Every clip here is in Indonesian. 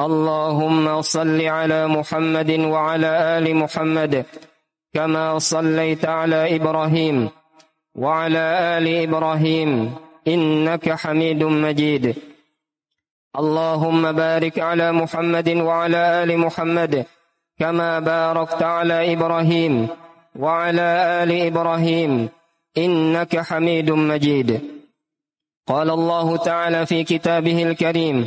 اللهم صل على محمد وعلى آل محمد كما صليت على إبراهيم وعلى آل إبراهيم إنك حميد مجيد. اللهم بارك على محمد وعلى آل محمد كما باركت على إبراهيم وعلى آل إبراهيم إنك حميد مجيد. قال الله تعالى في كتابه الكريم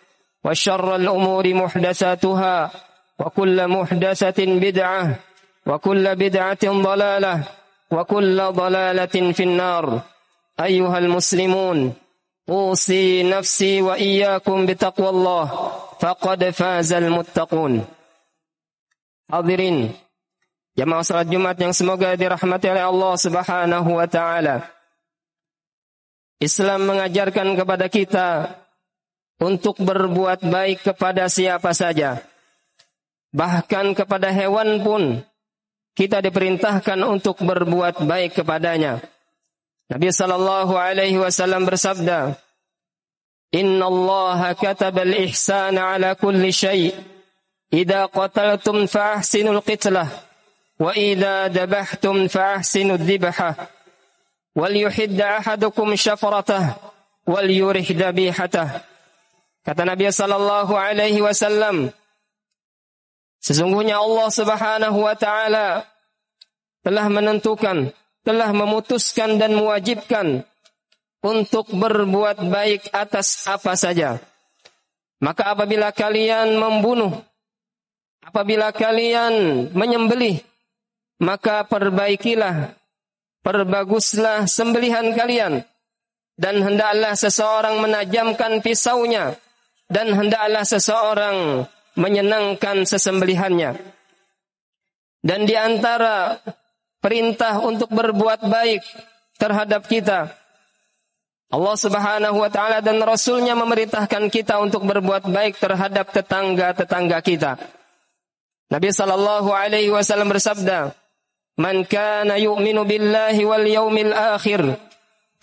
وشر الأمور محدثاتها وكل محدثة بدعة وكل بدعة ضلالة وكل ضلالة في النار. أيها المسلمون أوصي نفسي وإياكم بتقوى الله فقد فاز المتقون. Hadirin jamaah salat Jumat yang semoga dirahmati oleh Allah Subhanahu. Islam mengajarkan kepada kita untuk berbuat baik kepada siapa saja. Bahkan kepada hewan pun kita diperintahkan untuk berbuat baik kepadanya. Nabi sallallahu alaihi wasallam bersabda, "Inna Allah kataba al-ihsana ala kulli syai'. Idza qataltum fa ahsinul qitlah wa idza dabahtum fa ahsinud dhibhah. Wal yuhidda ahadukum syafratah wal yurih dhabihatah." Kata Nabi sallallahu alaihi wasallam, sesungguhnya Allah Subhanahu wa taala telah menentukan telah memutuskan dan mewajibkan untuk berbuat baik atas apa saja. Maka apabila kalian membunuh, apabila kalian menyembelih, maka perbaikilah, perbaguslah sembelihan kalian. Dan hendaklah seseorang menajamkan pisaunya. Dan hendaklah seseorang menyenangkan sesembelihannya. Dan di antara perintah untuk berbuat baik terhadap kita. Allah Subhanahu wa taala dan rasulnya memerintahkan kita untuk berbuat baik terhadap tetangga-tetangga kita. Nabi sallallahu alaihi wasallam bersabda, "Man kana yu'minu billahi wal yaumil akhir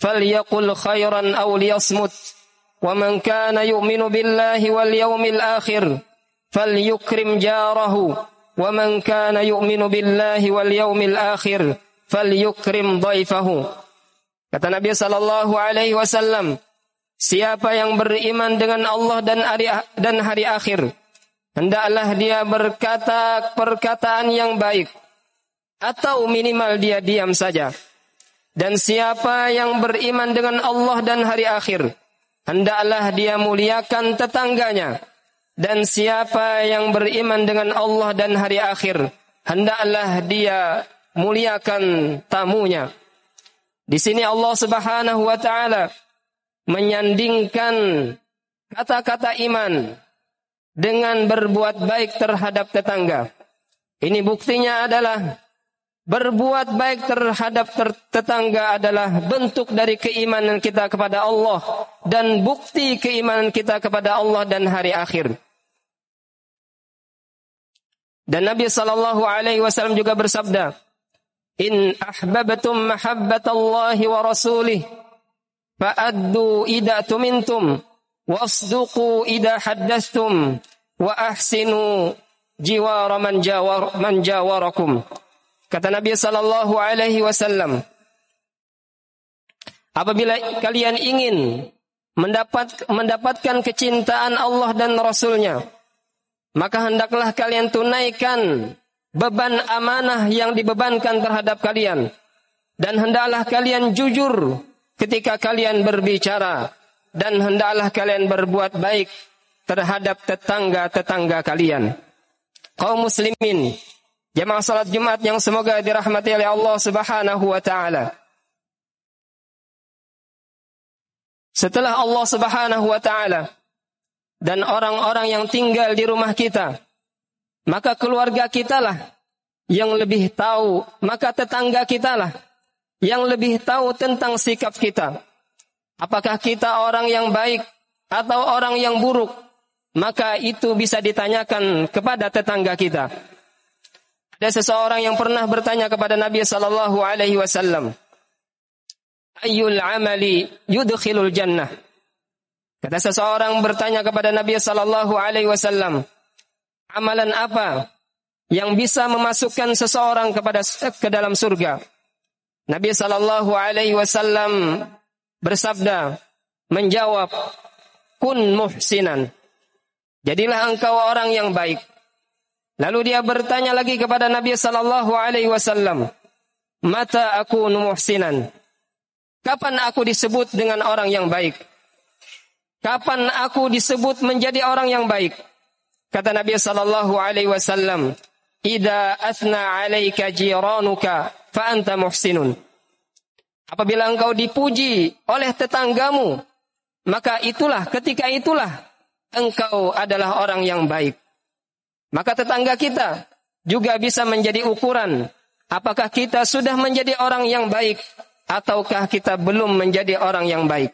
falyaqul khairan aw liyasmut." Wa man kana yu'minu billahi wal yaumil akhir falyukrim jarahu ومن كان يؤمن بالله واليوم الآخر فليكرم ضيفه kata Nabi sallallahu alaihi wasallam siapa yang beriman dengan Allah dan hari dan hari akhir hendaklah dia berkata perkataan yang baik atau minimal dia diam saja dan siapa yang beriman dengan Allah dan hari akhir hendaklah dia muliakan tetangganya dan siapa yang beriman dengan Allah dan hari akhir, hendaklah dia muliakan tamunya. Di sini Allah Subhanahu wa taala menyandingkan kata-kata iman dengan berbuat baik terhadap tetangga. Ini buktinya adalah berbuat baik terhadap tetangga adalah bentuk dari keimanan kita kepada Allah dan bukti keimanan kita kepada Allah dan hari akhir. Dan Nabi sallallahu alaihi wasallam juga bersabda, "In ahbabtum mahabbatallahi wa rasulih, fa'addu idza tumintum, wasduqu idza haddatstum, wa ahsinu jiwara man jawar man jawarakum." Kata Nabi sallallahu alaihi wasallam, apabila kalian ingin mendapat mendapatkan kecintaan Allah dan Rasulnya, maka hendaklah kalian tunaikan beban amanah yang dibebankan terhadap kalian. Dan hendaklah kalian jujur ketika kalian berbicara. Dan hendaklah kalian berbuat baik terhadap tetangga-tetangga kalian. Kaum muslimin, jemaah salat Jumat yang semoga dirahmati oleh Allah Subhanahu wa taala. Setelah Allah Subhanahu wa taala dan orang-orang yang tinggal di rumah kita. Maka keluarga kita lah yang lebih tahu, maka tetangga kita lah yang lebih tahu tentang sikap kita. Apakah kita orang yang baik atau orang yang buruk? Maka itu bisa ditanyakan kepada tetangga kita. Ada seseorang yang pernah bertanya kepada Nabi sallallahu alaihi wasallam, "Ayyul amali yudkhilul jannah?" Kata seseorang bertanya kepada Nabi sallallahu alaihi wasallam, amalan apa yang bisa memasukkan seseorang kepada ke dalam surga? Nabi sallallahu alaihi wasallam bersabda, menjawab, kun muhsinan. Jadilah engkau orang yang baik. Lalu dia bertanya lagi kepada Nabi sallallahu alaihi wasallam, "Mata aku muhsinan?" Kapan aku disebut dengan orang yang baik? Kapan aku disebut menjadi orang yang baik? Kata Nabi sallallahu alaihi wasallam, "Idza athna 'alaika jiranuka fa anta muhsinun." Apabila engkau dipuji oleh tetanggamu, maka itulah ketika itulah engkau adalah orang yang baik. Maka tetangga kita juga bisa menjadi ukuran apakah kita sudah menjadi orang yang baik ataukah kita belum menjadi orang yang baik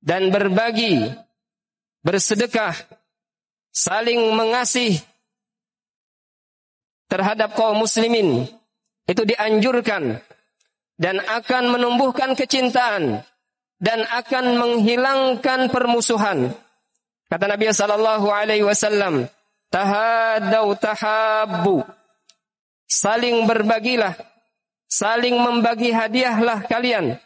dan berbagi, bersedekah, saling mengasih terhadap kaum muslimin itu dianjurkan dan akan menumbuhkan kecintaan dan akan menghilangkan permusuhan. Kata Nabi sallallahu alaihi wasallam, tahadau tahabbu. Saling berbagilah, saling membagi hadiahlah kalian,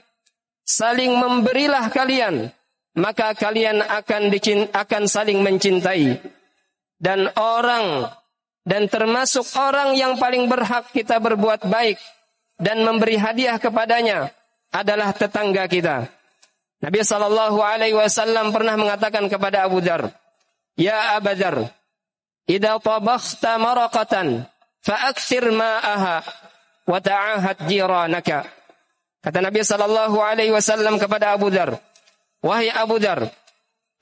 saling memberilah kalian maka kalian akan dicint akan saling mencintai dan orang dan termasuk orang yang paling berhak kita berbuat baik dan memberi hadiah kepadanya adalah tetangga kita. Nabi sallallahu alaihi wasallam pernah mengatakan kepada Abu Dar, "Ya Abu Dar, idza tabakhta maraqatan fa'akthir ma'aha wa ta'ahad jiranaka." Kata Nabi sallallahu alaihi wasallam kepada Abu Dar, Wahai Abu Dar,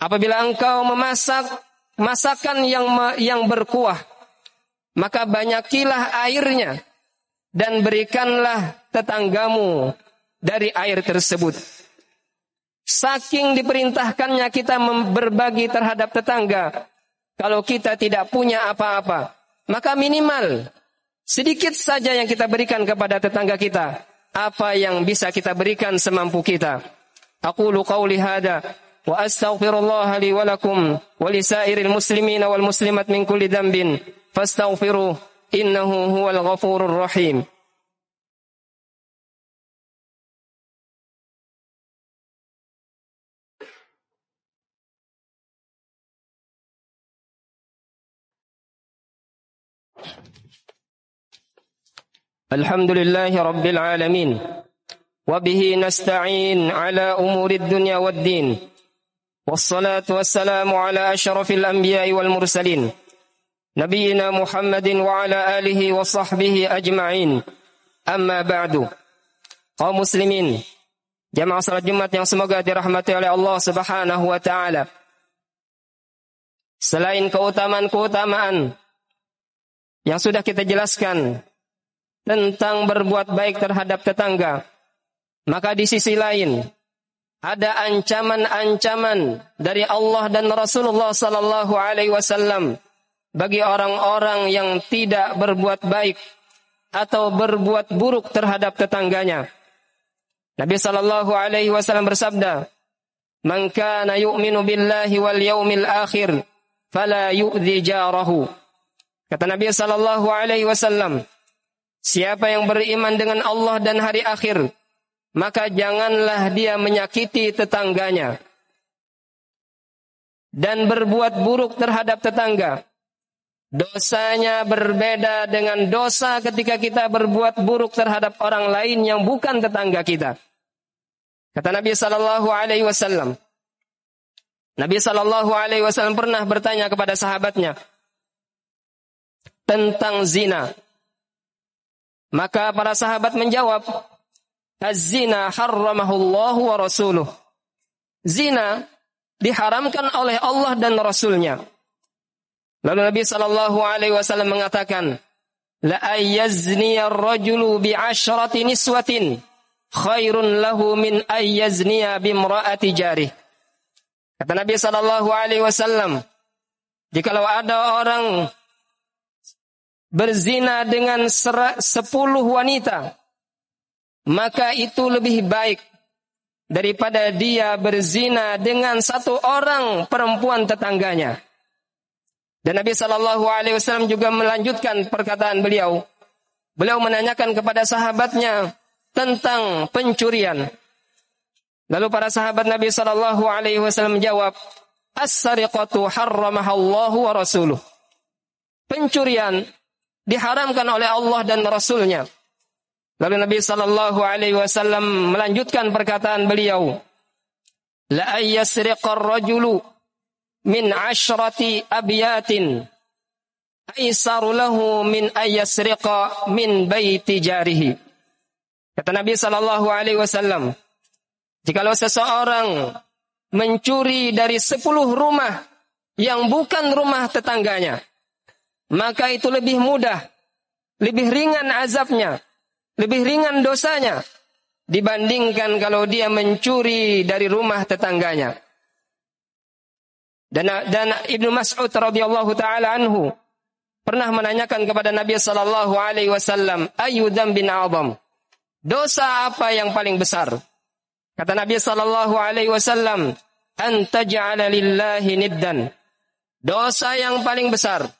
apabila engkau memasak masakan yang yang berkuah, maka banyakilah airnya dan berikanlah tetanggamu dari air tersebut. Saking diperintahkannya kita berbagi terhadap tetangga, kalau kita tidak punya apa-apa, maka minimal sedikit saja yang kita berikan kepada tetangga kita. Apa yang bisa kita berikan semampu kita. Aku qawli hada wa astaghfirullah li wa lakum wa li muslimin wal muslimat min kulli dhanbin fastaghfiruh innahu huwal ghafurur rahim. الحمد لله رب العالمين وبه نستعين على أمور الدنيا والدين والصلاة والسلام على أشرف الأنبياء والمرسلين نبينا محمد وعلى آله وصحبه أجمعين. أما بعد kaum muslimin jamaah salat Jumat yang semoga dirahmati oleh Allah Subhanahu wa taala. Selain keutamaan-keutamaan yang sudah kita jelaskan tentang berbuat baik terhadap tetangga maka di sisi lain ada ancaman-ancaman dari Allah dan Rasulullah sallallahu alaihi wasallam bagi orang-orang yang tidak berbuat baik atau berbuat buruk terhadap tetangganya. Nabi sallallahu alaihi wasallam bersabda, "Man kana yu'minu billahi wal yaumil akhir fala yu'dhi jarahu." Kata Nabi sallallahu alaihi wasallam, siapa yang beriman dengan Allah dan hari akhir, maka janganlah dia menyakiti tetangganya dan berbuat buruk terhadap tetangga. Dosanya berbeda dengan dosa ketika kita berbuat buruk terhadap orang lain yang bukan tetangga kita. Kata Nabi Sallallahu Alaihi Wasallam. Nabi Sallallahu Alaihi Wasallam pernah bertanya kepada sahabatnya tentang zina. Maka para sahabat menjawab, Az-zina harramahullahu wa rasuluh. Zina diharamkan oleh Allah dan Rasulnya. Lalu Nabi Shallallahu Alaihi Wasallam mengatakan, la ayyazni ar-rajulu bi ashrati niswatin khairun lahu min ayyazniya bimra'ati jarih. Kata Nabi Shallallahu Alaihi Wasallam, jikalau ada orang berzina dengan sepuluh wanita, maka itu lebih baik daripada dia berzina dengan satu orang perempuan tetangganya. Dan Nabi Shallallahu Alaihi Wasallam juga melanjutkan perkataan beliau. Beliau menanyakan kepada sahabatnya tentang pencurian. Lalu para sahabat Nabi Shallallahu Alaihi Wasallam menjawab, As-sariqatu harramahallahu wa rasuluh. Pencurian diharamkan oleh Allah dan Rasulnya. Lalu Nabi Shallallahu Alaihi Wasallam melanjutkan perkataan beliau, La ayyasriqar rajulu min ashrati abyatin aisaru lahu min ayyasriqa min baiti jarihi. Kata Nabi sallallahu alaihi wasallam, jikalau seseorang mencuri dari sepuluh rumah yang bukan rumah tetangganya, maka itu lebih mudah, lebih ringan azabnya, lebih ringan dosanya dibandingkan kalau dia mencuri dari rumah tetangganya. Dan dan Ibnu Mas'ud radhiyallahu taala anhu pernah menanyakan kepada Nabi sallallahu alaihi wasallam, "Ayu dzambin 'adzam?" Dosa apa yang paling besar? Kata Nabi sallallahu alaihi wasallam, "An taj'ala lillahi niddan." Dosa yang paling besar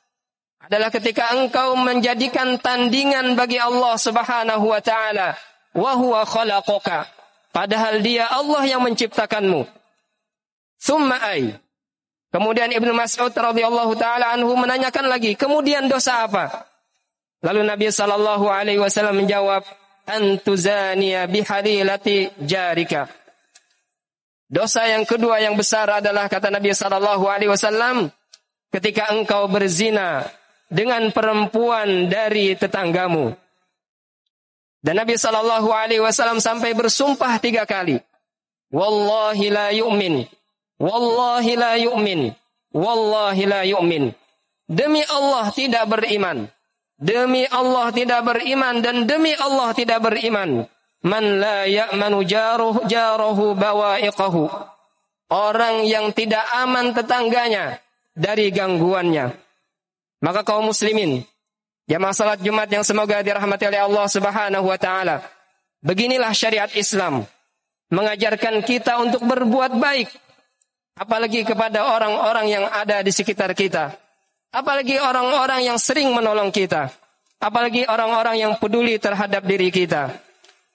adalah ketika engkau menjadikan tandingan bagi Allah Subhanahu wa taala, wa huwa khalaqaka. Padahal dia Allah yang menciptakanmu. Thumma ay Kemudian Ibnu Mas'ud radhiyallahu taala anhu menanyakan lagi, kemudian dosa apa? Lalu Nabi sallallahu alaihi wasallam menjawab, antuzania bihalilati jarika. Dosa yang kedua yang besar adalah kata Nabi sallallahu alaihi wasallam, ketika engkau berzina dengan perempuan dari tetanggamu. Dan Nabi sallallahu alaihi wasallam sampai bersumpah tiga kali. Wallahi la yu'min Wallahi la yu'min. Wallahi la yu'min. Demi Allah tidak beriman. Demi Allah tidak beriman dan demi Allah tidak beriman. Man la ya'manu jaruh jaruhu bawa'iqahu. Orang yang tidak aman tetangganya dari gangguannya. Maka kaum muslimin, jamaah salat Jumat yang semoga dirahmati oleh Allah Subhanahu wa taala. Beginilah syariat Islam mengajarkan kita untuk berbuat baik Apalagi kepada orang-orang yang ada di sekitar kita. Apalagi orang-orang yang sering menolong kita. Apalagi orang-orang yang peduli terhadap diri kita.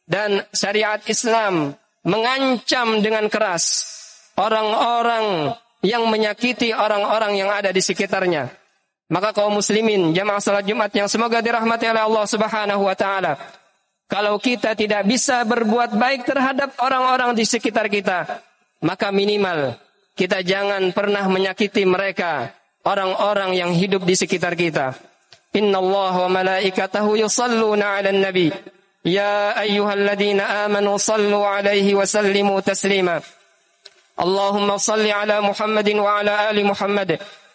Dan syariat Islam mengancam dengan keras orang-orang yang menyakiti orang-orang yang ada di sekitarnya. Maka kaum muslimin jamaah salat Jumat yang semoga dirahmati oleh Allah Subhanahu wa taala. Kalau kita tidak bisa berbuat baik terhadap orang-orang di sekitar kita, maka minimal kita jangan pernah menyakiti mereka, orang-orang yang hidup di sekitar kita. Inna Allah wa malaikatahu yusalluna ala nabi. Ya ayyuhalladzina amanu sallu alaihi wa sallimu taslima. Allahumma salli ala Muhammadin wa ala ali Muhammad.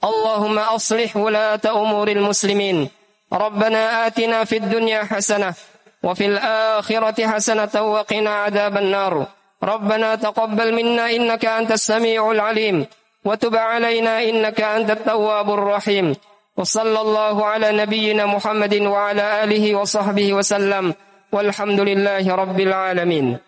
اللهم أصلح ولاة أمور المسلمين. ربنا آتنا في الدنيا حسنة وفي الآخرة حسنة وقنا عذاب النار. ربنا تقبل منا إنك أنت السميع العليم وتب علينا إنك أنت التواب الرحيم. وصلى الله على نبينا محمد وعلى آله وصحبه وسلم. والحمد لله رب العالمين.